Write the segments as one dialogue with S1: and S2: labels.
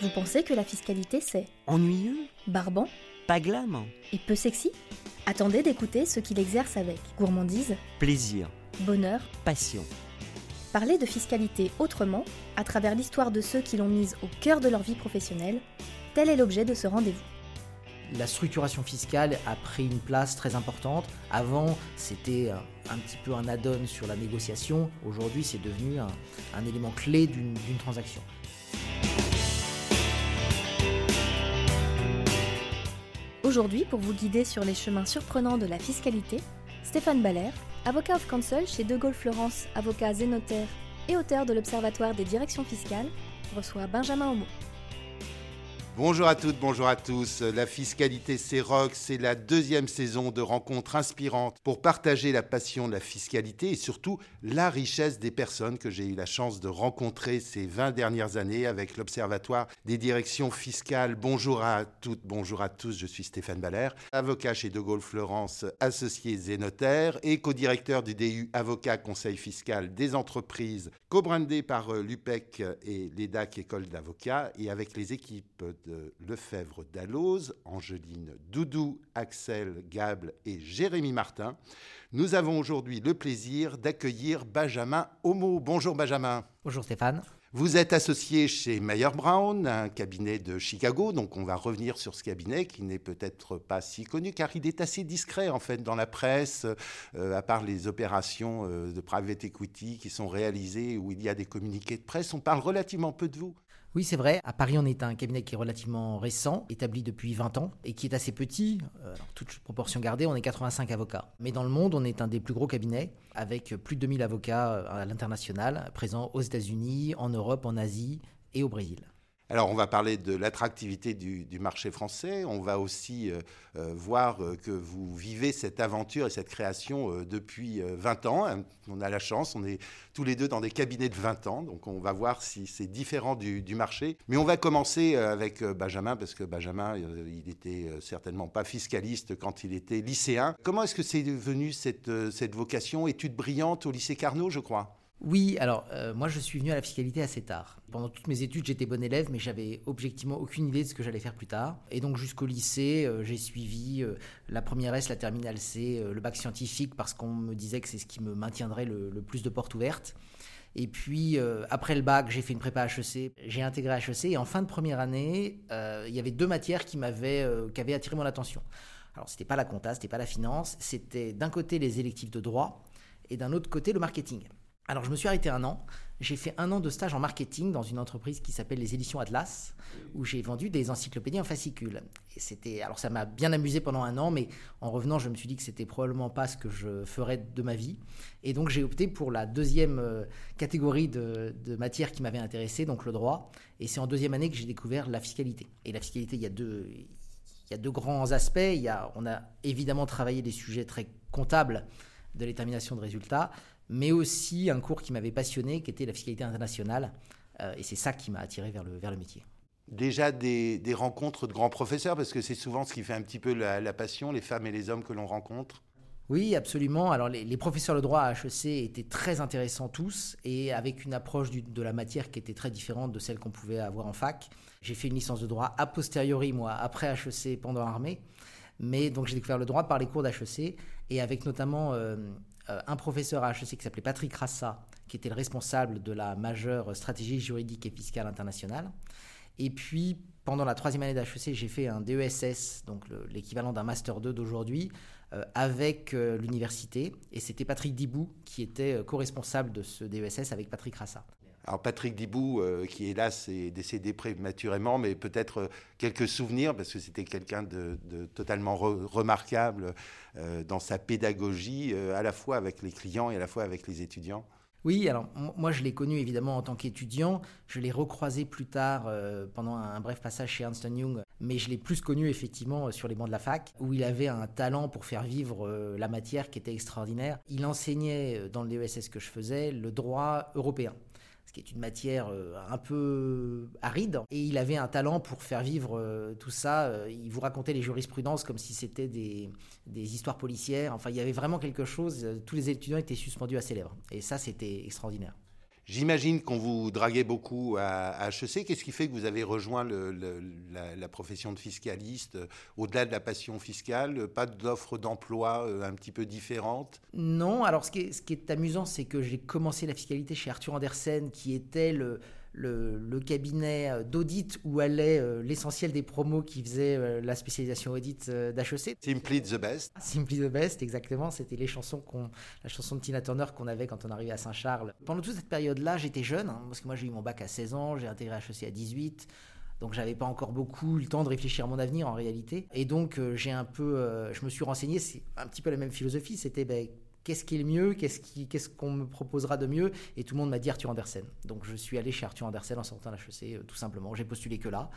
S1: Vous pensez que la fiscalité c'est
S2: Ennuyeux
S1: barbant
S2: Pas glam
S1: et peu sexy? Attendez d'écouter ceux qui l'exercent avec gourmandise,
S2: Plaisir,
S1: bonheur.
S2: passion.
S1: Parler de fiscalité autrement, à travers l'histoire de ceux qui l'ont mise au cœur de leur vie professionnelle, tel est l'objet de ce rendez-vous.
S3: La structuration fiscale a pris une place très importante. Avant, c'était un, un petit peu un add-on sur la négociation. Aujourd'hui, c'est devenu un, un élément clé d'une transaction.
S1: Aujourd'hui, pour vous guider sur les chemins surprenants de la fiscalité, Stéphane Baller, avocat of counsel chez De Gaulle Florence, avocat zénotaire et auteur de l'Observatoire des directions fiscales, reçoit Benjamin Homo.
S4: Bonjour à toutes, bonjour à tous. La fiscalité c'est rock, c'est la deuxième saison de rencontres inspirantes pour partager la passion de la fiscalité et surtout la richesse des personnes que j'ai eu la chance de rencontrer ces 20 dernières années avec l'Observatoire des directions fiscales. Bonjour à toutes, bonjour à tous, je suis Stéphane Baller, avocat chez De Gaulle Florence, associé zénotaire et co-directeur du DU Avocat Conseil fiscal des entreprises, co-brandé par euh, l'UPEC et l'EDAC École d'avocats et avec les équipes de Lefebvre Dalloz, Angeline Doudou, Axel Gable et Jérémy Martin. Nous avons aujourd'hui le plaisir d'accueillir Benjamin Homo. Bonjour Benjamin.
S3: Bonjour Stéphane.
S4: Vous êtes associé chez Mayer Brown, un cabinet de Chicago, donc on va revenir sur ce cabinet qui n'est peut-être pas si connu car il est assez discret en fait dans la presse, euh, à part les opérations euh, de private equity qui sont réalisées où il y a des communiqués de presse, on parle relativement peu de vous.
S3: Oui, c'est vrai. À Paris, on est un cabinet qui est relativement récent, établi depuis 20 ans, et qui est assez petit. Euh, toute proportion gardée, on est 85 avocats. Mais dans le monde, on est un des plus gros cabinets, avec plus de 2000 avocats euh, à l'international, présents aux États-Unis, en Europe, en Asie et au Brésil.
S4: Alors, on va parler de l'attractivité du, marché français. On va aussi euh, euh, voir euh, que vous vivez cette aventure et cette création depuis euh, 20 ans. Hein, On a la chance, on est tous les deux dans des cabinets de 20 ans, donc on va voir si c'est différent du, marché. Mais on va commencer avec Benjamin, parce que Benjamin, il était euh, certainement pas fiscaliste quand il était lycéen. Comment est-ce que c'est devenu cette, cette vocation? Études brillantes au lycée Carnot, je crois
S3: Oui, alors euh, moi je suis venu à la fiscalité assez tard. Pendant toutes mes études, j'étais bon élève, mais j'avais objectivement aucune idée de ce que j'allais faire plus tard. Et donc jusqu'au lycée, euh, j'ai suivi euh, la première S, la terminale C, le bac scientifique, parce qu'on me disait que c'est ce qui me maintiendrait le, plus de portes ouvertes. Et puis après le bac, j'ai fait une prépa HEC, j'ai intégré HEC, et en fin de première année, il y avait deux matières qui m'avaient avaient attiré mon attention. Alors c'était pas la compta, c'était pas la finance, c'était d'un côté les électifs de droit et d'un autre côté le marketing. Alors je me suis arrêté un an. J'ai fait un an de stage en marketing dans une entreprise qui s'appelle les Éditions Atlas, où j'ai vendu des encyclopédies en fascicules. Et c'était, alors ça m'a bien amusé pendant un an, mais en revenant, je me suis dit que c'était probablement pas ce que je ferais de ma vie. Et donc j'ai opté pour la deuxième euh, catégorie de, de matière qui m'avait intéressé, donc le droit. Et c'est en deuxième année que j'ai découvert la fiscalité. Et la fiscalité, il y a deux, il y a deux grands aspects. Il y a, on a évidemment travaillé des sujets très comptables de détermination de résultats, mais aussi un cours qui m'avait passionné, qui était la fiscalité internationale. Euh, et c'est ça qui m'a attiré vers le, vers le métier.
S4: Déjà des, des rencontres de grands professeurs, parce que c'est souvent ce qui fait un petit peu la, la passion, les femmes et les hommes que l'on rencontre.
S3: Oui, absolument. Alors les, les professeurs de droit à HEC étaient très intéressants tous et avec une approche du- de la matière qui était très différente de celle qu'on pouvait avoir en fac. J'ai fait une licence de droit a posteriori, moi, après HEC, pendant l'armée. Mais donc j'ai découvert le droit par les cours d'HEC et avec notamment euh, euh, un professeur à HEC qui s'appelait Patrick Rassa, qui était le responsable de la majeure stratégie juridique et fiscale internationale. Et puis, pendant la troisième année d'HEC, j'ai fait un DESS, donc le- l'équivalent d'un Master 2 d'aujourd'hui, euh, avec euh, l'université. Et c'était Patrick Dibou qui était euh, co-responsable de ce DESS avec Patrick Rassa.
S4: Alors Patrick Dibou, euh, qui hélas est décédé prématurément, mais peut-être euh, quelques souvenirs, parce que c'était quelqu'un de, totalement re- remarquable euh, dans sa pédagogie, à la fois avec les clients et à la fois avec les étudiants.
S3: Oui, alors moi je l'ai connu évidemment en tant qu'étudiant, je l'ai recroisé plus tard pendant un, bref passage chez Ernst Young, mais je l'ai plus connu effectivement sur les bancs de la fac, où il avait un talent pour faire vivre la matière qui était extraordinaire. Il enseignait dans le DESS que je faisais le droit européen. Qui est une matière euh, un peu aride. Et il avait un talent pour faire vivre euh, tout ça. Euh, Il vous racontait les jurisprudences comme si c'était des, des histoires policières. Enfin, il y avait vraiment quelque chose. Tous les étudiants étaient suspendus à ses lèvres. Et ça, c'était extraordinaire.
S4: J'imagine qu'on vous draguait beaucoup à, HEC. Qu'est-ce qui fait que vous avez rejoint la, profession de fiscaliste euh, au-delà de la passion fiscale Pas d'offre d'emploi euh, un petit peu différente?
S3: Non. Alors, ce qui est amusant, c'est que j'ai commencé la fiscalité chez Arthur Andersen, qui était le, le, cabinet euh, d'audit où allait euh, l'essentiel des promos qui faisaient euh, la spécialisation audit d'HEC.
S4: Simply the best.
S3: Simply the best, exactement. C'était les chansons qu'on, la chanson de Tina Turner qu'on avait quand on arrivait à Saint-Charles. Pendant toute cette période-là, j'étais jeune, hein, parce que moi j'ai eu mon bac à 16 ans, j'ai intégré HEC à 18. Donc j'avais pas encore beaucoup le temps de réfléchir à mon avenir en réalité. Et donc j'ai un peu, je me suis renseigné, c'est un petit peu la même philosophie. C'était ben, qu'est-ce qui est le mieux, qu'est-ce qu'on me proposera de mieux Et tout le monde m'a dit Arthur Andersen. Donc je suis allé chez Arthur Andersen en sortant de l'HEC, euh, tout simplement. J'ai postulé que là.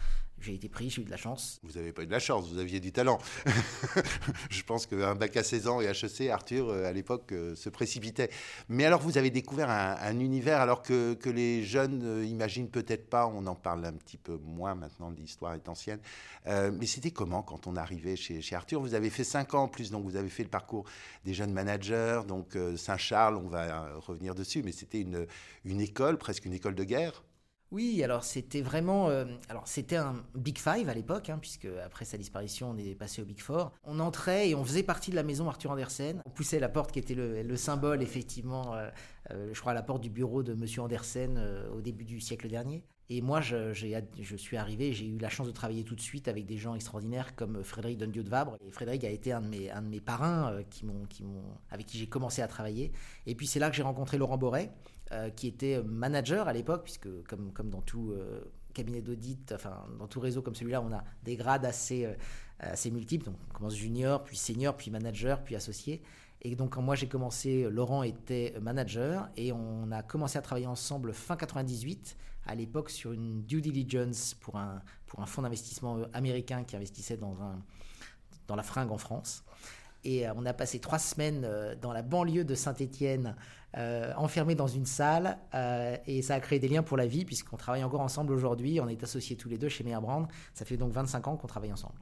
S3: J'ai été pris, j'ai eu de la chance.
S4: Vous n'avez pas eu de la chance, vous aviez du talent. je pense qu'un bac à 16 ans et HEC, Arthur, euh, à l'époque, euh, se précipitait. Mais alors, vous avez découvert un, univers alors que, les jeunes imaginent peut-être pas, on en parle un petit peu moins maintenant, l'histoire est ancienne. mais c'était comment quand on arrivait chez, Arthur? Vous avez fait 5 ans en plus, donc vous avez fait le parcours des jeunes managers donc euh, Saint-Charles, on va euh, revenir dessus, mais c'était une école, presque une école de guerre.
S3: Oui, alors c'était vraiment, euh, alors c'était un Big Five à l'époque, hein, puisque après sa disparition, on est passé au Big Four. On entrait et on faisait partie de la maison Arthur Andersen. On poussait la porte qui était le, symbole, effectivement, je crois à la porte du bureau de Monsieur Andersen au début du siècle dernier. Et moi, je, suis arrivé, j'ai eu la chance de travailler tout de suite avec des gens extraordinaires comme Frédéric Dondieu de Vabre. Et Frédéric a été un de mes, parrains euh, avec qui j'ai commencé à travailler. Et puis c'est là que j'ai rencontré Laurent Boré, euh, qui était manager à l'époque, puisque comme, dans tout euh, cabinet d'audit, enfin dans tout réseau comme celui-là, on a des grades assez, assez multiples. Donc on commence junior, puis senior, puis manager, puis associé. Et donc quand moi j'ai commencé, Laurent était manager et on a commencé à travailler ensemble fin 98 à l'époque sur une due diligence pour un, pour un fonds d'investissement américain qui investissait dans, un, dans la fringue en France. Et euh, on a passé trois semaines euh, dans la banlieue de Saint-Étienne, euh, enfermés dans une salle, et ça a créé des liens pour la vie, puisqu'on travaille encore ensemble aujourd'hui. On est associés tous les deux chez Meyer Brand. Ça fait donc 25 ans qu'on travaille ensemble.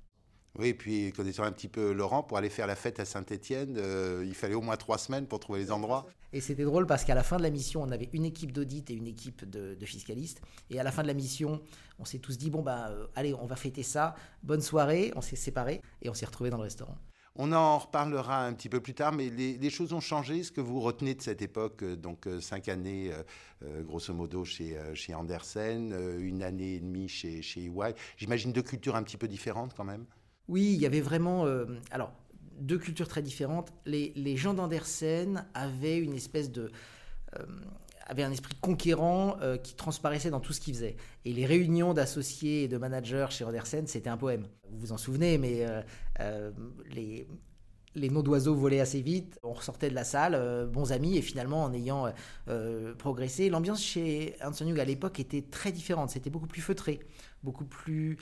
S4: Oui, et puis connaissant un petit peu Laurent, pour aller faire la fête à Saint-Étienne, euh, il fallait au moins trois semaines pour trouver les endroits.
S3: Et c'était drôle parce qu'à la fin de la mission, on avait une équipe d'audit et une équipe de, fiscalistes. Et à la fin de la mission, on s'est tous dit bon bah allez, on va fêter ça. Bonne soirée. On s'est séparés et on s'est retrouvés dans le restaurant.
S4: On en reparlera un petit peu plus tard, mais les, choses ont changé. Ce que vous retenez de cette époque, euh, donc cinq années, grosso modo, chez, chez Andersen, une année et demie chez, chez j'imagine deux cultures un petit peu différentes quand même
S3: oui, il y avait vraiment. Euh, alors, deux cultures très différentes. Les, gens d'Andersen avaient une espèce de. Euh, avaient un esprit conquérant euh, qui transparaissait dans tout ce qu'ils faisaient. Et les réunions d'associés et de managers chez Andersen, c'était un poème. Vous vous en souvenez, mais les, les noms d'oiseaux volaient assez vite. On ressortait de la salle, bons amis, et finalement, en ayant progressé, l'ambiance chez Ernst Young à l'époque était très différente. C'était beaucoup plus feutré, beaucoup plus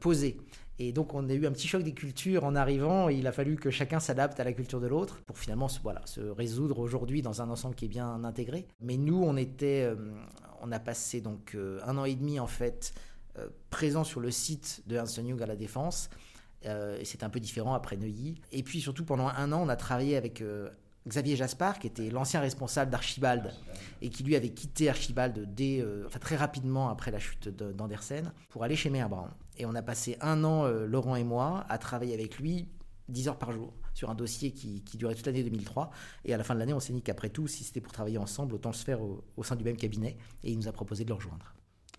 S3: posé. Et donc on a eu un petit choc des cultures en arrivant. Il a fallu que chacun s'adapte à la culture de l'autre pour finalement voilà, se résoudre aujourd'hui dans un ensemble qui est bien intégré. Mais nous, on était, euh, on a passé donc euh, un an et demi en fait euh, présent sur le site de Ernst Young à la Défense. et c'était un peu différent après Neuilly. Et puis surtout pendant un an, on a travaillé avec Xavier Jaspard, qui était l'ancien responsable d'Archibald et qui lui avait quitté Archibald dès, enfin, très rapidement après la chute d'Andersen pour aller chez Meyer Brown. Et on a passé un an, euh, Laurent et moi, à travailler avec lui 10 heures par jour sur un dossier qui, durait toute l'année 2003. Et à la fin de l'année, on s'est dit qu'après tout, si c'était pour travailler ensemble, autant le faire au, sein du même cabinet. Et il nous a proposé de le rejoindre.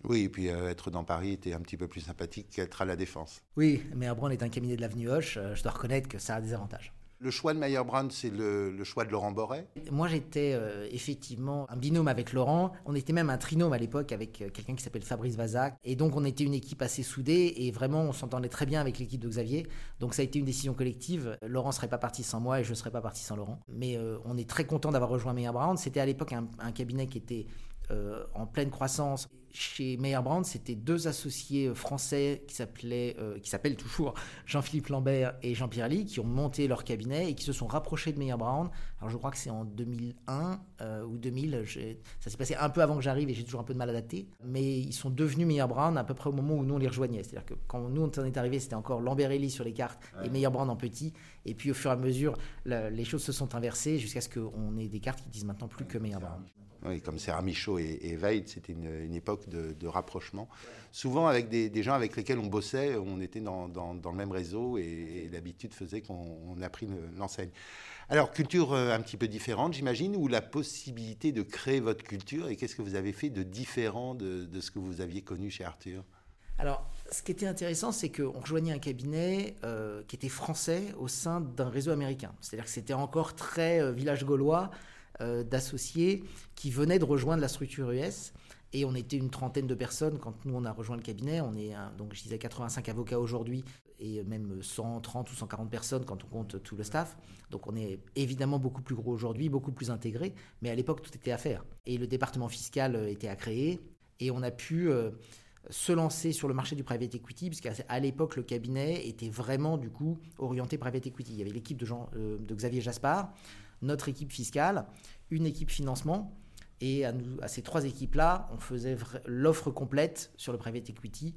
S4: Oui, et puis euh, être dans Paris était un petit peu plus sympathique qu'être à la Défense.
S3: Oui, mais est un cabinet de l'avenue Hoche. Euh, je dois reconnaître que ça a des avantages.
S4: Le choix de Meyer Brand, c'est le, choix de Laurent Boré
S3: Moi, j'étais euh, effectivement un binôme avec Laurent. On était même un trinôme à l'époque avec euh, quelqu'un qui s'appelle Fabrice Vazac. Et donc, on était une équipe assez soudée et vraiment, on s'entendait très bien avec l'équipe de Xavier. Donc, ça a été une décision collective. Laurent serait pas parti sans moi et je ne serais pas parti sans Laurent. Mais euh, on est très content d'avoir rejoint Meyer Brand. C'était à l'époque un, cabinet qui était en pleine croissance chez Meyer Brand, c'était deux associés français qui s'appelaient, euh, qui s'appellent toujours Jean-Philippe Lambert et Jean-Pierre Lee, qui ont monté leur cabinet et qui se sont rapprochés de Meyer Brand. Alors je crois que c'est en 2001 euh, ou 2000. Ça s'est passé un peu avant que j'arrive et j'ai toujours un peu de mal à dater. Mais ils sont devenus Meyer Brand à peu près au moment où nous on les rejoignait. C'est-à-dire que quand nous on est arrivé, c'était encore Lambert et Lee sur les cartes et Meyer Brand en petit. Et puis au fur et à mesure, les choses se sont inversées jusqu'à ce qu'on ait des cartes qui disent maintenant plus que Meyer Brand.
S4: Comme Serra Michaud et, et c'était une, époque de, rapprochement. Souvent avec des, gens avec lesquels on bossait, on était dans, le même réseau et, l'habitude faisait qu'on a pris l'enseigne. Alors, culture euh, un petit peu différente, j'imagine, ou la possibilité de créer votre culture, et qu'est-ce que vous avez fait de différent de, ce que vous aviez connu chez Arthur?
S3: Alors, ce qui était intéressant, c'est qu'on rejoignait un cabinet euh, qui était français au sein d'un réseau américain. C'est-à-dire que c'était encore très euh, village gaulois d'associés qui venaient de rejoindre la structure US. Et on était une trentaine de personnes quand nous on a rejoint le cabinet. On est donc je disais 85 avocats aujourd'hui et même 130 ou 140 personnes quand on compte tout le staff. Donc on est évidemment beaucoup plus gros aujourd'hui, beaucoup plus intégré, mais à l'époque tout était à faire. Et le département fiscal euh, était à créer et on a pu euh, se lancer sur le marché du private equity, puisqu'à l'époque le cabinet était vraiment du coup orienté private equity. Il y avait l'équipe de, Jean, euh, de Xavier Jaspard, notre équipe fiscale, une équipe financement. Et à, nous, à ces trois équipes-là, on faisait l'offre complète sur le private equity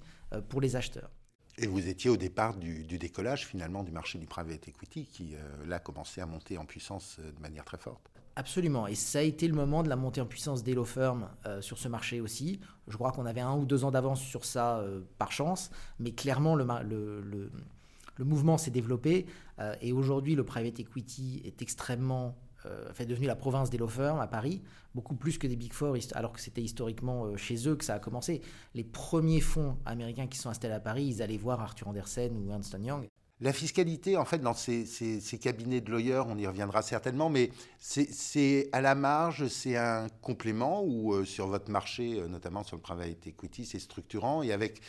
S3: pour les acheteurs.
S4: Et vous étiez au départ du, décollage finalement du marché du private equity qui euh, là commençait à monter en puissance euh, de manière très forte.
S3: Absolument, et ça a été le moment de la montée en puissance des law firms euh, sur ce marché aussi. Je crois qu'on avait un ou deux ans d'avance sur ça par chance, mais clairement le, le, le mouvement s'est développé et aujourd'hui le private equity est extrêmement euh, fait devenu la province des law firms à Paris, beaucoup plus que des Big Four, alors que c'était historiquement euh, chez eux que ça a commencé. Les premiers fonds américains qui sont installés à Paris, ils allaient voir Arthur Andersen ou Ernst Young.
S4: La fiscalité, en fait, dans ces, cabinets de lawyers, on y reviendra certainement, mais c'est à la marge, c'est un complément ou euh, sur votre marché, notamment sur le private equity, c'est structurant et avec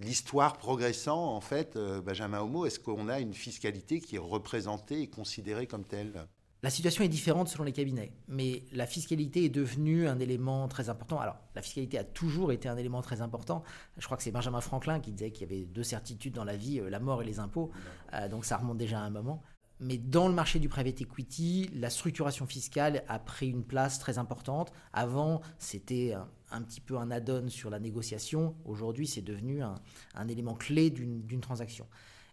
S4: l'histoire progressant, en fait, Benjamin Homo, est-ce qu'on a une fiscalité qui est représentée et considérée comme telle?
S3: La situation est différente selon les cabinets, mais la fiscalité est devenue un élément très important. Alors, la fiscalité a toujours été un élément très important. Je crois que c'est Benjamin Franklin qui disait qu'il y avait deux certitudes dans la vie, euh, la mort et les impôts. Euh, donc ça remonte déjà à un moment. Mais dans le marché du private equity, la structuration fiscale a pris une place très importante. Avant, c'était un, petit peu un add-on sur la négociation. Aujourd'hui, c'est devenu un élément clé d'une transaction.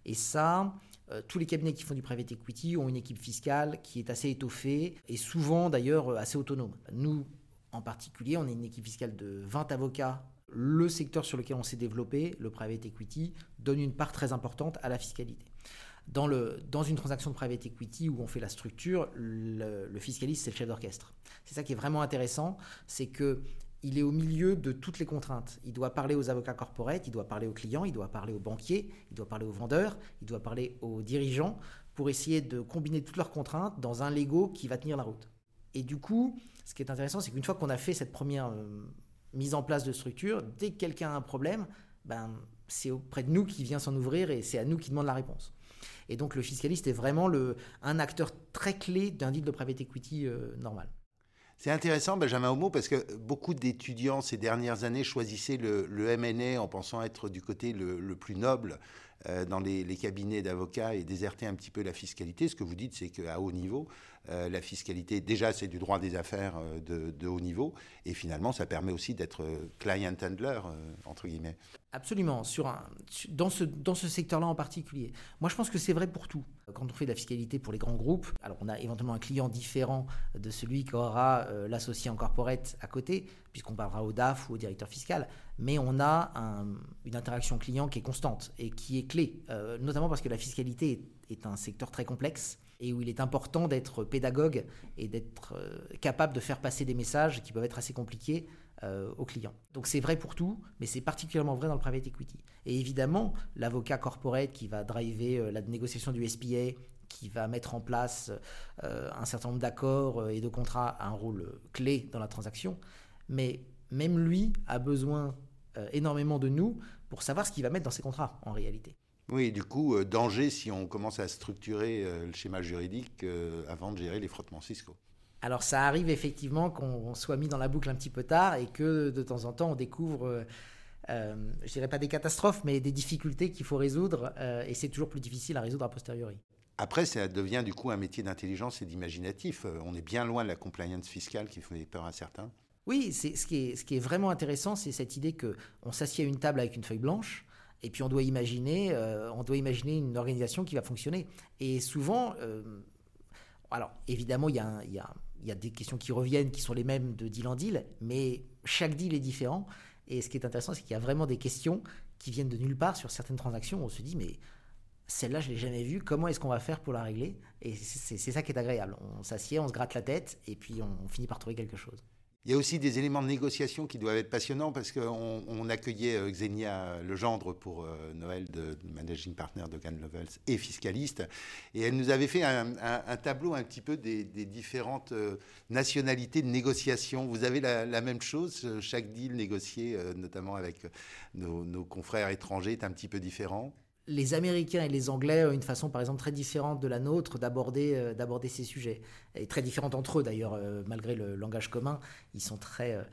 S3: Et ça, euh, tous les cabinets qui font du private equity ont une équipe fiscale qui est assez étoffée et souvent d'ailleurs assez autonome. Nous, en particulier, on est une équipe fiscale de 20 avocats. Le secteur sur lequel on s'est développé, le private equity, donne une part très importante à la fiscalité. Dans, une transaction de private equity où on fait la structure, le, fiscaliste, c'est le chef d'orchestre. C'est ça qui est vraiment intéressant, c'est que il est au milieu de toutes les contraintes. Il doit parler aux avocats corporate, il doit parler aux clients, il doit parler aux banquiers, il doit parler aux vendeurs, il doit parler aux dirigeants pour essayer de combiner toutes leurs contraintes dans un Lego qui va tenir la route. Et du coup, ce qui est intéressant, c'est qu'une fois qu'on a fait cette première euh, mise en place de structure, dès que quelqu'un a un problème, ben, c'est auprès de nous qu'il vient s'en ouvrir et c'est à nous qui demande la réponse. Et donc le fiscaliste est vraiment le, un acteur très clé d'un deal de private equity euh, normal.
S4: C'est intéressant, Benjamin Homo, parce que beaucoup d'étudiants ces dernières années choisissaient le, le MNA en pensant être du côté le, plus noble dans les, cabinets d'avocats et déserter un petit peu la fiscalité. Ce que vous dites, c'est qu'à haut niveau, euh, la fiscalité, déjà, c'est du droit des affaires euh, de, haut niveau. Et finalement, ça permet aussi d'être euh, client handler, entre guillemets.
S3: Absolument, dans ce, dans ce secteur-là en particulier. Moi, je pense que c'est vrai pour tout. Quand on fait de la fiscalité pour les grands groupes, alors on a éventuellement un client différent de celui qu'aura l'associé en corporate à côté, puisqu'on parlera au DAF ou au directeur fiscal, mais on a une interaction client qui est constante et qui est clé, notamment parce que la fiscalité est un secteur très complexe et où il est important d'être pédagogue et d'être euh, capable de faire passer des messages qui peuvent être assez compliqués euh, aux clients. Donc c'est vrai pour tout, mais c'est particulièrement vrai dans le private equity. Et évidemment, l'avocat corporate qui va driver euh, la négociation du SPA, qui va mettre en place un certain nombre d'accords et de contrats a un rôle clé dans la transaction. Mais même lui a besoin énormément de nous pour savoir ce qu'il va mettre dans ses contrats en réalité.
S4: Oui, du coup, euh, danger si on commence à structurer euh, le schéma juridique euh, avant de gérer les frottements fiscaux.
S3: Alors ça arrive effectivement qu'on soit mis dans la boucle un petit peu tard et que de temps en temps on découvre, je je dirais pas des catastrophes, mais des difficultés qu'il faut résoudre et c'est toujours plus difficile à résoudre a posteriori.
S4: Après, ça devient du coup un métier d'intelligence et d'imaginatif. On est bien loin de la compliance fiscale qui fait peur à certains.
S3: Oui, ce, qui est, ce qui est vraiment intéressant, c'est cette idée qu'on s'assied à une table avec une feuille blanche, et puis on doit imaginer, euh, on doit imaginer une organisation qui va fonctionner. Et souvent, euh, alors évidemment, il y, a des questions qui reviennent, qui sont les mêmes de deal en deal, mais chaque deal est différent. Et ce qui est intéressant, c'est qu'il y a vraiment des questions qui viennent de nulle part sur certaines transactions. On se dit, mais celle-là, je ne l'ai jamais vue. Comment est-ce qu'on va faire pour la régler? Et c'est ça qui est agréable. On s'assied, on se gratte la tête, et puis on finit par trouver quelque chose.
S4: Il y a aussi des éléments de négociation qui doivent être passionnants parce qu'on on accueillait euh, Xenia Legendre pour euh, Noël, de, managing partner de Gan Levels et fiscaliste. Et elle nous avait fait un, tableau un petit peu des, différentes euh, nationalités de négociation. Vous avez la, même chose Chaque deal négocié, notamment avec nos confrères étrangers, est un petit peu différent
S3: les Américains et les Anglais ont une façon, par exemple, très différente de la nôtre d'aborder euh, ces sujets. Et très différente entre eux, d'ailleurs, euh, malgré le langage commun. Ils sont, très, euh,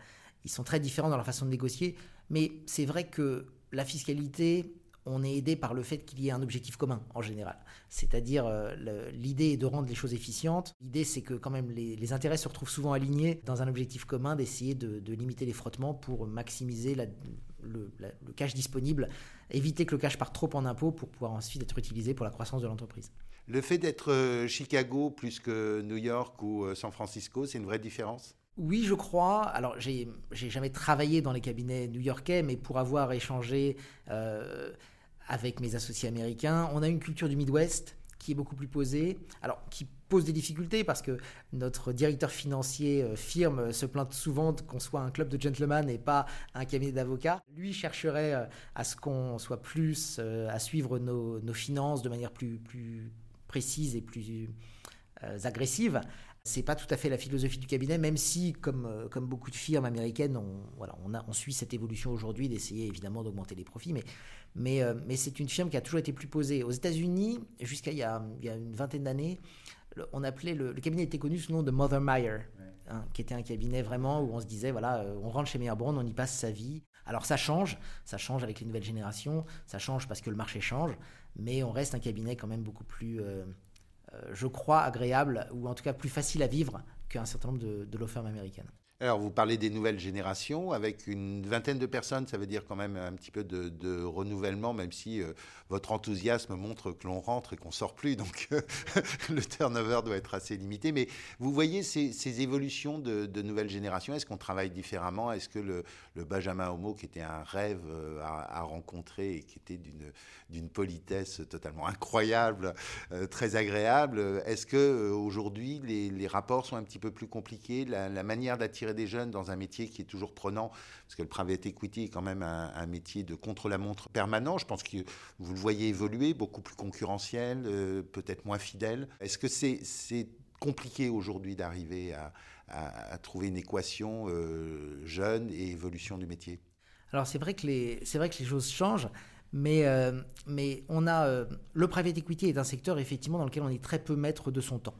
S3: ils sont très différents dans leur façon de négocier. Mais c'est vrai que la fiscalité, on est aidé par le fait qu'il y ait un objectif commun, en général. C'est-à-dire, l'idée est de rendre les choses efficientes. L'idée, c'est que quand même les, intérêts se retrouvent souvent alignés dans un objectif commun d'essayer de, de, limiter les frottements pour maximiser la, le, cash disponible, éviter que le cash parte trop en impôts pour pouvoir ensuite être utilisé pour la croissance de l'entreprise.
S4: Le fait d'être euh, Chicago plus que New York ou euh, San Francisco, c'est une vraie différence?
S3: Oui, je crois. Alors, j'ai jamais travaillé dans les cabinets new-yorkais, mais pour avoir échangé euh, avec mes associés américains, on a une culture du Midwest qui est beaucoup plus posée. Alors, qui pose des difficultés parce que notre directeur financier euh, firme se plaint souvent qu'on soit un club de gentlemen et pas un cabinet d'avocats. Lui chercherait euh, à ce qu'on soit plus euh, à suivre nos, finances de manière plus, plus précise et plus agressive. C'est pas tout à fait la philosophie du cabinet, même si, comme, comme beaucoup de firmes américaines, on, voilà, on, a, on suit cette évolution aujourd'hui d'essayer évidemment d'augmenter les profits. Mais, mais, mais c'est une firme qui a toujours été plus posée. Aux États-Unis, jusqu'à il, il, y a une vingtaine d'années, on appelait le, cabinet était connu sous le nom de Mother Meyer, hein, qui était un cabinet vraiment où on se disait voilà, euh, on rentre chez Meyer Brown, on y passe sa vie. Alors ça change, ça change avec les nouvelles générations, ça change parce que le marché change, mais on reste un cabinet quand même beaucoup plus, euh, euh, je crois, agréable ou en tout cas plus facile à vivre qu'un certain nombre de, de law firms américaines.
S4: Alors, vous parlez des nouvelles générations, avec une vingtaine de personnes, ça veut dire quand même un petit peu de, renouvellement, même si euh, votre enthousiasme montre que l'on rentre et qu'on sort plus, donc le turnover doit être assez limité. Mais vous voyez ces, évolutions de, nouvelles générations, est-ce qu'on travaille différemment? Est-ce que le, Benjamin Homo, qui était un rêve euh, à, rencontrer et qui était d'une politesse totalement incroyable, euh, très agréable, est-ce que aujourd'hui les, rapports sont un petit peu plus compliqués, la, la manière d'attirer des jeunes dans un métier qui est toujours prenant, parce que le private equity est quand même un, métier de contre-la-montre permanent. Je pense que vous le voyez évoluer, beaucoup plus concurrentiel, euh, peut-être moins fidèle. Est-ce que c'est compliqué aujourd'hui d'arriver à, trouver une équation euh, jeune et évolution du métier?
S3: Alors c'est vrai, que les, vrai que les choses changent. Mais, euh, mais on a le private equity est un secteur effectivement dans lequel on est très peu maître de son temps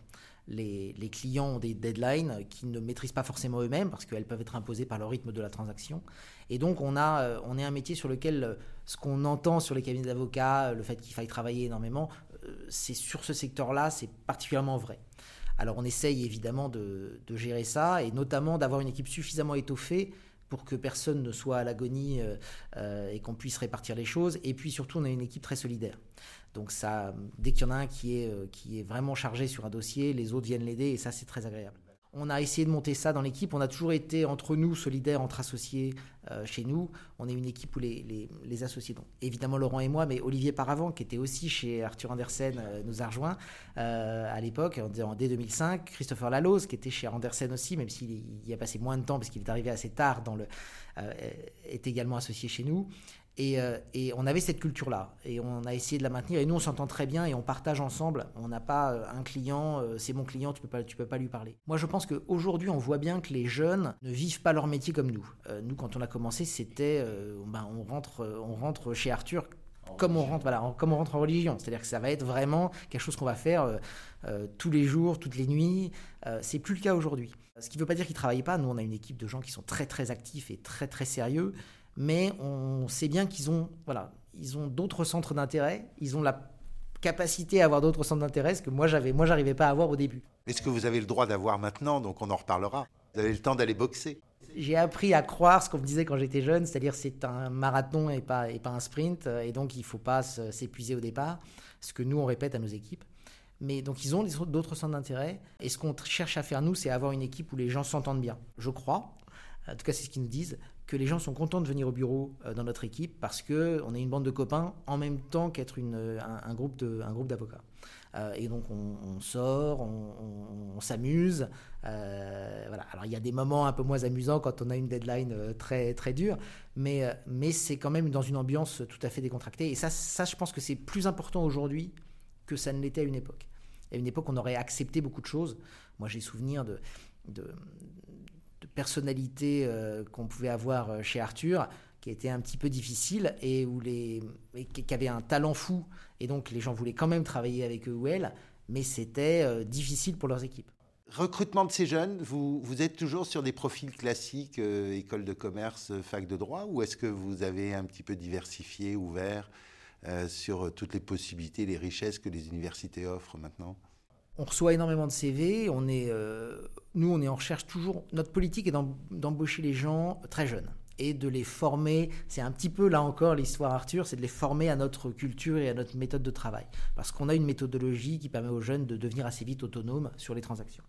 S3: les, clients ont des deadlines qu'ils ne maîtrisent pas forcément eux-mêmes parce qu'elles peuvent être imposées par le rythme de la transaction. Et donc, on, a, euh, on est un métier sur lequel euh, ce qu'on entend sur les cabinets d'avocats, euh, le fait qu'il faille travailler énormément, c'est sur ce secteur-là, c'est particulièrement vrai. Alors, on essaye évidemment de, de gérer ça et notamment d'avoir une équipe suffisamment étoffée pour que personne ne soit à l'agonie et qu'on puisse répartir les choses. Et puis surtout, on a une équipe très solidaire. Donc ça, dès qu'il y en a un qui est, euh, qui est vraiment chargé sur un dossier, les autres viennent l'aider et ça c'est très agréable. On a essayé de monter ça dans l'équipe. On a toujours été entre nous, solidaires, entre associés euh, chez nous. On est une équipe où les, les, associés, donc évidemment Laurent et moi, mais Olivier Paravant, qui était aussi chez Arthur Andersen, euh, nous a rejoints à l'époque, en, dès 2005. Christopher Laloz, qui était chez Andersen aussi, même s'il y a passé moins de temps parce qu'il est arrivé assez tard, dans le, est également associé chez nous. Euh, et, on avait cette culture-là. Et on a essayé de la maintenir. Et nous, on s'entend très bien et on partage ensemble. On n'a pas euh, un client, euh, c'est mon client, tu peux pas, tu peux pas lui parler. Moi, je pense qu'aujourd'hui, on voit bien que les jeunes ne vivent pas leur métier comme nous. nous, quand on a commencé, c'était, ben, on rentre, on rentre chez Arthur comme on rentre, voilà, comme on rentre en religion. C'est-à-dire que ça va être vraiment quelque chose qu'on va faire tous les jours, toutes les nuits. c'est plus le cas aujourd'hui. Ce qui ne veut pas dire qu'ils travaillent pas. Nous, on a une équipe de gens qui sont très très actifs et très très sérieux mais on sait bien qu'ils ont, voilà, ils ont d'autres centres d'intérêt, ils ont la capacité à avoir d'autres centres d'intérêt que moi j'avais, moi j'arrivais pas à avoir au début.
S4: Est-ce que vous avez le droit d'avoir maintenant, donc on en reparlera. Vous avez le temps d'aller boxer.
S3: J'ai appris à croire ce qu'on me disait quand j'étais jeune, c'est-à-dire c'est un marathon et pas, et pas un sprint, et donc il ne faut pas s'épuiser au départ, ce que nous on répète à nos équipes. Mais donc ils ont d'autres centres d'intérêt. Et ce qu'on cherche à faire nous, c'est avoir une équipe où les gens s'entendent bien. Je crois, en tout cas c'est ce qu'ils nous disent, que les gens sont contents de venir au bureau euh, dans notre équipe parce qu'on est une bande de copains en même temps qu'être un, un, groupe d'avocats. Euh, et donc on, sort, on, s'amuse. Euh, voilà. Alors il y a des moments un peu moins amusants quand on a une deadline très, très dure, mais, mais c'est quand même dans une ambiance tout à fait décontractée. Et ça, ça je pense que c'est plus important aujourd'hui que ça ne l'était à une époque. À une époque, on aurait accepté beaucoup de choses. Moi, j'ai souvenir de, de, personnalités euh, qu'on pouvait avoir euh, chez Arthur qui était un petit peu difficile et où les qui avaient un talent fou et donc les gens voulaient quand même travailler avec eux ou elles, mais c'était euh, difficile pour leurs équipes.
S4: Recrutement de ces jeunes, vous, vous êtes toujours sur des profils classiques, école de commerce, fac de droit, ou est-ce que vous avez un petit peu diversifié, ouvert sur toutes les possibilités, les richesses que les universités offrent maintenant?
S3: On reçoit énormément de CV. On euh, nous, on est en recherche toujours. Notre politique est d'embaucher les gens très jeunes et de les former. C'est un petit peu là encore l'histoire Arthur, c'est de les former à notre culture et à notre méthode de travail. Parce qu'on a une méthodologie qui permet aux jeunes de devenir assez vite autonomes sur les transactions.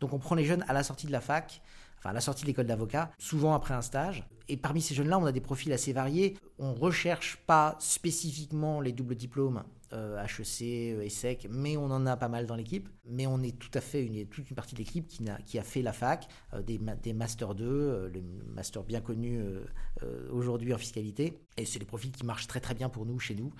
S3: Donc on prend les jeunes à la sortie de la fac, enfin à la sortie de l'école d'avocat, souvent après un stage. Et parmi ces jeunes-là, on a des profils assez variés. On recherche pas spécifiquement les doubles diplômes HEC, euh, ESSEC, mais on en a pas mal dans l'équipe. Mais on est tout à fait une, toute une partie de l'équipe qui, qui, a fait la fac, euh, des, des Master 2, euh, le Master bien connu aujourd'hui en fiscalité. Et c'est des profils qui marchent très très bien pour nous, chez nous.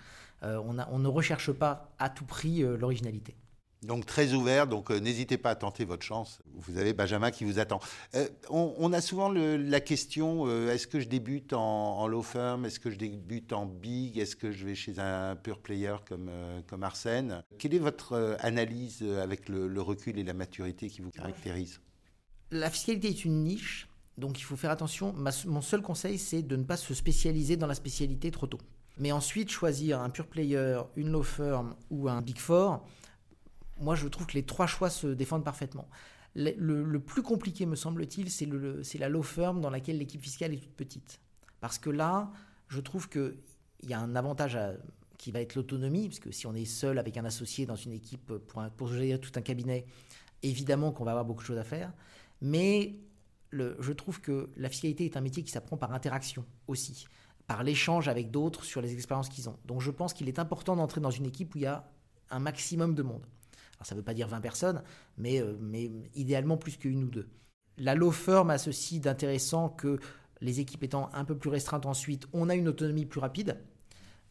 S3: on, a, on ne recherche pas à tout prix l'originalité.
S4: Donc très ouvert, donc euh, n'hésitez pas à tenter votre chance. Vous avez Benjamin qui vous attend. Euh, on, a souvent la question euh, est-ce que je débute en, law firm? Est-ce que je débute en big? Est-ce que je vais chez un pure player comme, comme Arsène? Quelle est votre analyse avec le, recul et la maturité qui vous caractérise?
S3: La fiscalité est une niche, donc il faut faire attention. mon seul conseil, c'est de ne pas se spécialiser dans la spécialité trop tôt. Mais ensuite, choisir un pure player, une law firm ou un big four moi, je trouve que les trois choix se défendent parfaitement. Le, plus compliqué, me semble-t-il, c'est la law firm dans laquelle l'équipe fiscale est toute petite. Parce que là, je trouve qu'il y a un avantage qui va être l'autonomie, parce que si on est seul avec un associé dans une équipe pour, pour gérer tout un cabinet, évidemment qu'on va avoir beaucoup de choses à faire. Mais je trouve que la fiscalité est un métier qui s'apprend par interaction aussi, par l'échange avec d'autres sur les expériences qu'ils ont. Donc je pense qu'il est important d'entrer dans une équipe où il y a un maximum de monde ça ne veut pas dire 20 personnes, mais, euh, mais idéalement plus qu'une ou deux. La law firm a ceci d'intéressant que les équipes étant un peu plus restreintes ensuite, on a une autonomie plus rapide.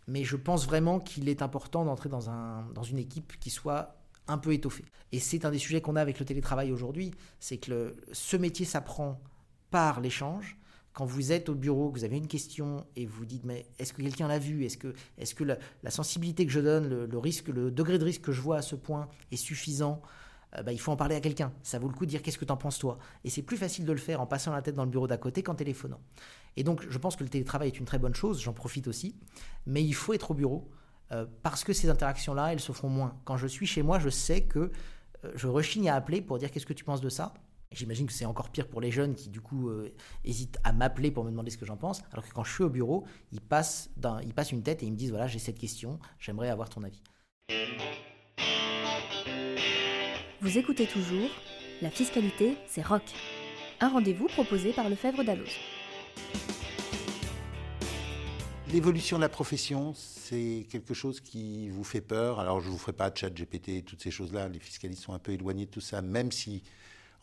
S3: Mais je pense vraiment qu'il est important d'entrer dans une équipe qui soit un peu étoffée. Et c'est un des sujets qu'on a avec le télétravail aujourd'hui, c'est que ce métier s'apprend par l'échange, quand vous êtes au bureau, que vous avez une question et vous dites mais est-ce que quelqu'un l'a vu? Est-ce que, est que la, sensibilité que je donne, le, risque, le degré de risque que je vois à ce point est suffisant? Euh, bah, il faut en parler à quelqu'un. Ça vaut le coup de dire qu'est-ce que tu en penses toi? Et c'est plus facile de le faire en passant la tête dans le bureau d'à côté qu'en téléphonant. Et donc je pense que le télétravail est une très bonne chose, j'en profite aussi, mais il faut être au bureau euh, parce que ces interactions-là, elles se font moins. Quand je suis chez moi, je sais que euh, je rechigne à appeler pour dire qu'est-ce que tu penses de ça? J'imagine que c'est encore pire pour les jeunes qui, du coup, euh, hésitent à m'appeler pour me demander ce que j'en pense. Alors que quand je suis au bureau, ils passent, ils passent une tête et ils me disent voilà, j'ai cette question, j'aimerais avoir ton avis.
S1: Vous écoutez toujours La fiscalité, c'est rock. Un rendez-vous proposé par Lefebvre Dalloz.
S4: L'évolution de la profession, c'est quelque chose qui vous fait peur. Alors, je ne vous ferai pas de chat GPT et toutes ces choses-là. Les fiscalistes sont un peu éloignés de tout ça, même si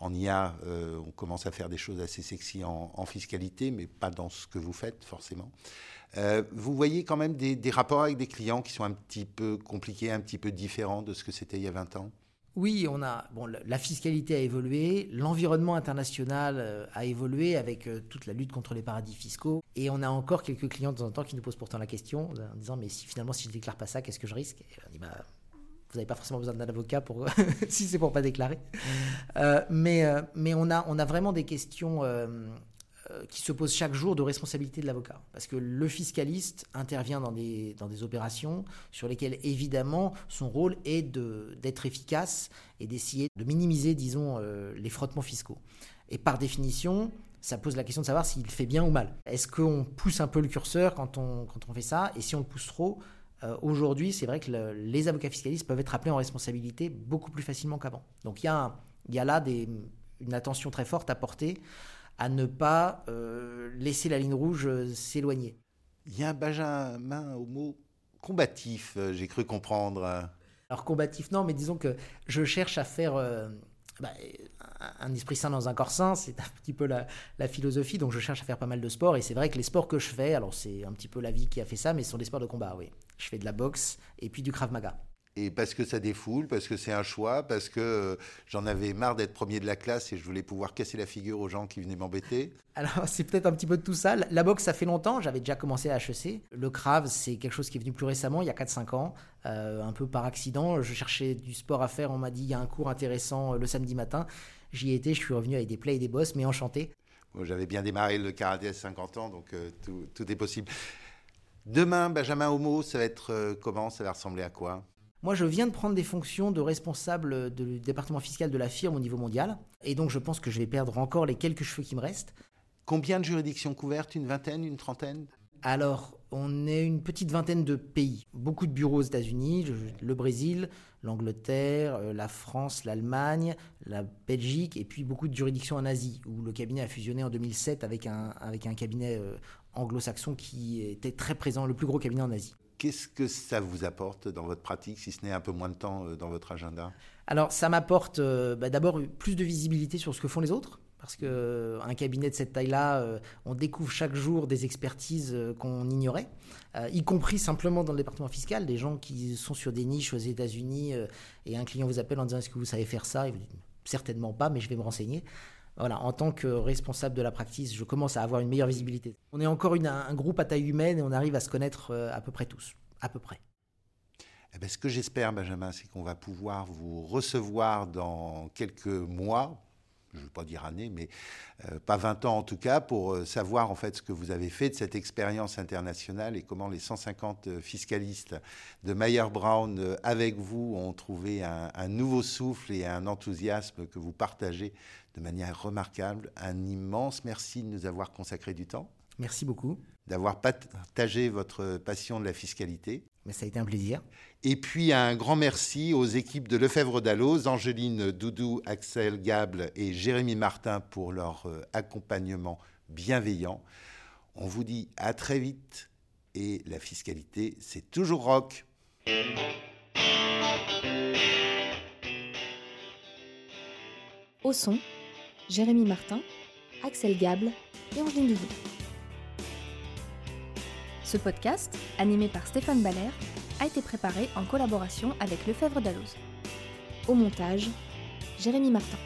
S4: en IA, euh, on commence à faire des choses assez sexy en, fiscalité, mais pas dans ce que vous faites forcément. Euh, vous voyez quand même des, rapports avec des clients qui sont un petit peu compliqués, un petit peu différents de ce que c'était il y a 20 ans?
S3: Oui, on a bon, la fiscalité a évolué, l'environnement international euh, a évolué avec toute la lutte contre les paradis fiscaux, et on a encore quelques clients de temps en temps qui nous posent pourtant la question en disant mais si finalement si je déclare pas ça, qu'est-ce que je risque? Bah, vous n'avez pas forcément besoin d'un avocat pour si c'est pour pas déclarer. Euh, mais euh, mais on a on a vraiment des questions euh, qui se posent chaque jour de responsabilité de l'avocat, parce que le fiscaliste intervient dans des dans des opérations sur lesquelles évidemment son rôle est de d'être efficace et d'essayer de minimiser disons les frottements fiscaux. Et par définition, ça pose la question de savoir s'il fait bien ou mal. Est-ce qu'on pousse un peu le curseur quand on, quand on fait ça? Et si on le pousse trop, Euh, aujourd'hui, c'est vrai que les avocats fiscalistes peuvent être appelés en responsabilité beaucoup plus facilement qu'avant. Donc il y a, y a là des, une attention très forte à porter à ne pas euh, laisser la ligne rouge euh, s'éloigner.
S4: Il y a un Benjamin Homo combatif, j'ai cru comprendre.
S3: Alors combatif, non, mais disons que je cherche à faire bah, un esprit sain dans un corps sain, c'est un petit peu la, philosophie. Donc je cherche à faire pas mal de sport. Et c'est vrai que les sports que je fais, alors c'est un petit peu la vie qui a fait ça, mais ce sont des sports de combat, oui. Je fais de la boxe et puis du Krav Maga.
S4: Et parce que ça défoule, parce que c'est un choix, parce que euh, j'en avais marre d'être premier de la classe et je voulais pouvoir casser la figure aux gens qui venaient m'embêter.
S3: Alors c'est peut-être un petit peu de tout ça. La boxe, ça fait longtemps, j'avais déjà commencé à HEC. Le Krav, c'est quelque chose qui est venu plus récemment, il y a 4-5 ans, euh, un peu par accident. Je cherchais du sport à faire, on m'a dit il y a un cours intéressant euh, le samedi matin. J'y étais, je suis revenu avec des plaies et des bosses, mais enchanté.
S4: J'avais bien démarré le karaté à 50 ans, donc tout, tout, est possible. Demain, Benjamin Homo, ça va être comment? Ça va ressembler à quoi?
S3: Moi, je viens de prendre des fonctions de responsable du département fiscal de la firme au niveau mondial. Et donc, je pense que je vais perdre encore les quelques cheveux qui me restent.
S4: Combien de juridictions couvertes? Une vingtaine? Une trentaine?
S3: Alors, on est une petite vingtaine de pays. Beaucoup de bureaux aux États-Unis, le Brésil, l'Angleterre, euh, la France, l'Allemagne, la Belgique, et puis beaucoup de juridictions en Asie, où le cabinet a fusionné en 2007 avec un, avec un cabinet euh, anglo-saxon qui était très présent, le plus gros cabinet en Asie.
S4: Qu'est-ce que ça vous apporte dans votre pratique, si ce n'est un peu moins de temps euh, dans votre agenda?
S3: Alors, ça m'apporte bah, d'abord plus de visibilité sur ce que font les autres. Parce qu'un euh, cabinet de cette taille-là, on découvre chaque jour des expertises qu'on ignorait, y compris simplement dans le département fiscal, des gens qui sont sur des niches aux États-Unis et un client vous appelle en disant est-ce que vous savez faire ça? Et vous dites certainement pas, mais je vais me renseigner. Voilà, en tant que responsable de la practice, je commence à avoir une meilleure visibilité. On est encore un groupe à taille humaine et on arrive à se connaître euh, à peu près tous, à peu près.
S4: Eh ben, ce que j'espère, Benjamin, c'est qu'on va pouvoir vous recevoir dans quelques mois, je ne veux pas dire années, mais euh, pas 20 ans en tout cas, pour euh, savoir en fait ce que vous avez fait de cette expérience internationale et comment les 150 fiscalistes de Mayer Brown avec vous ont trouvé un, un nouveau souffle et un enthousiasme que vous partagez de manière remarquable. Un immense merci de nous avoir consacré du temps.
S3: Merci beaucoup.
S4: D'avoir partagé votre passion de la fiscalité.
S3: Mais ça a été un plaisir.
S4: Et puis un grand merci aux équipes de Lefebvre Dalloz, Angéline Doudou, Axel Gable et Jérémy Martin pour leur euh, accompagnement bienveillant. On vous dit à très vite et la fiscalité, c'est toujours rock.
S1: Au son, Jérémy Martin, Axel Gable et Angeline Doudou. Ce podcast, animé par Stéphane Baller, a été préparé en collaboration avec Lefebvre Dalloz. Au montage, Jérémy Martin.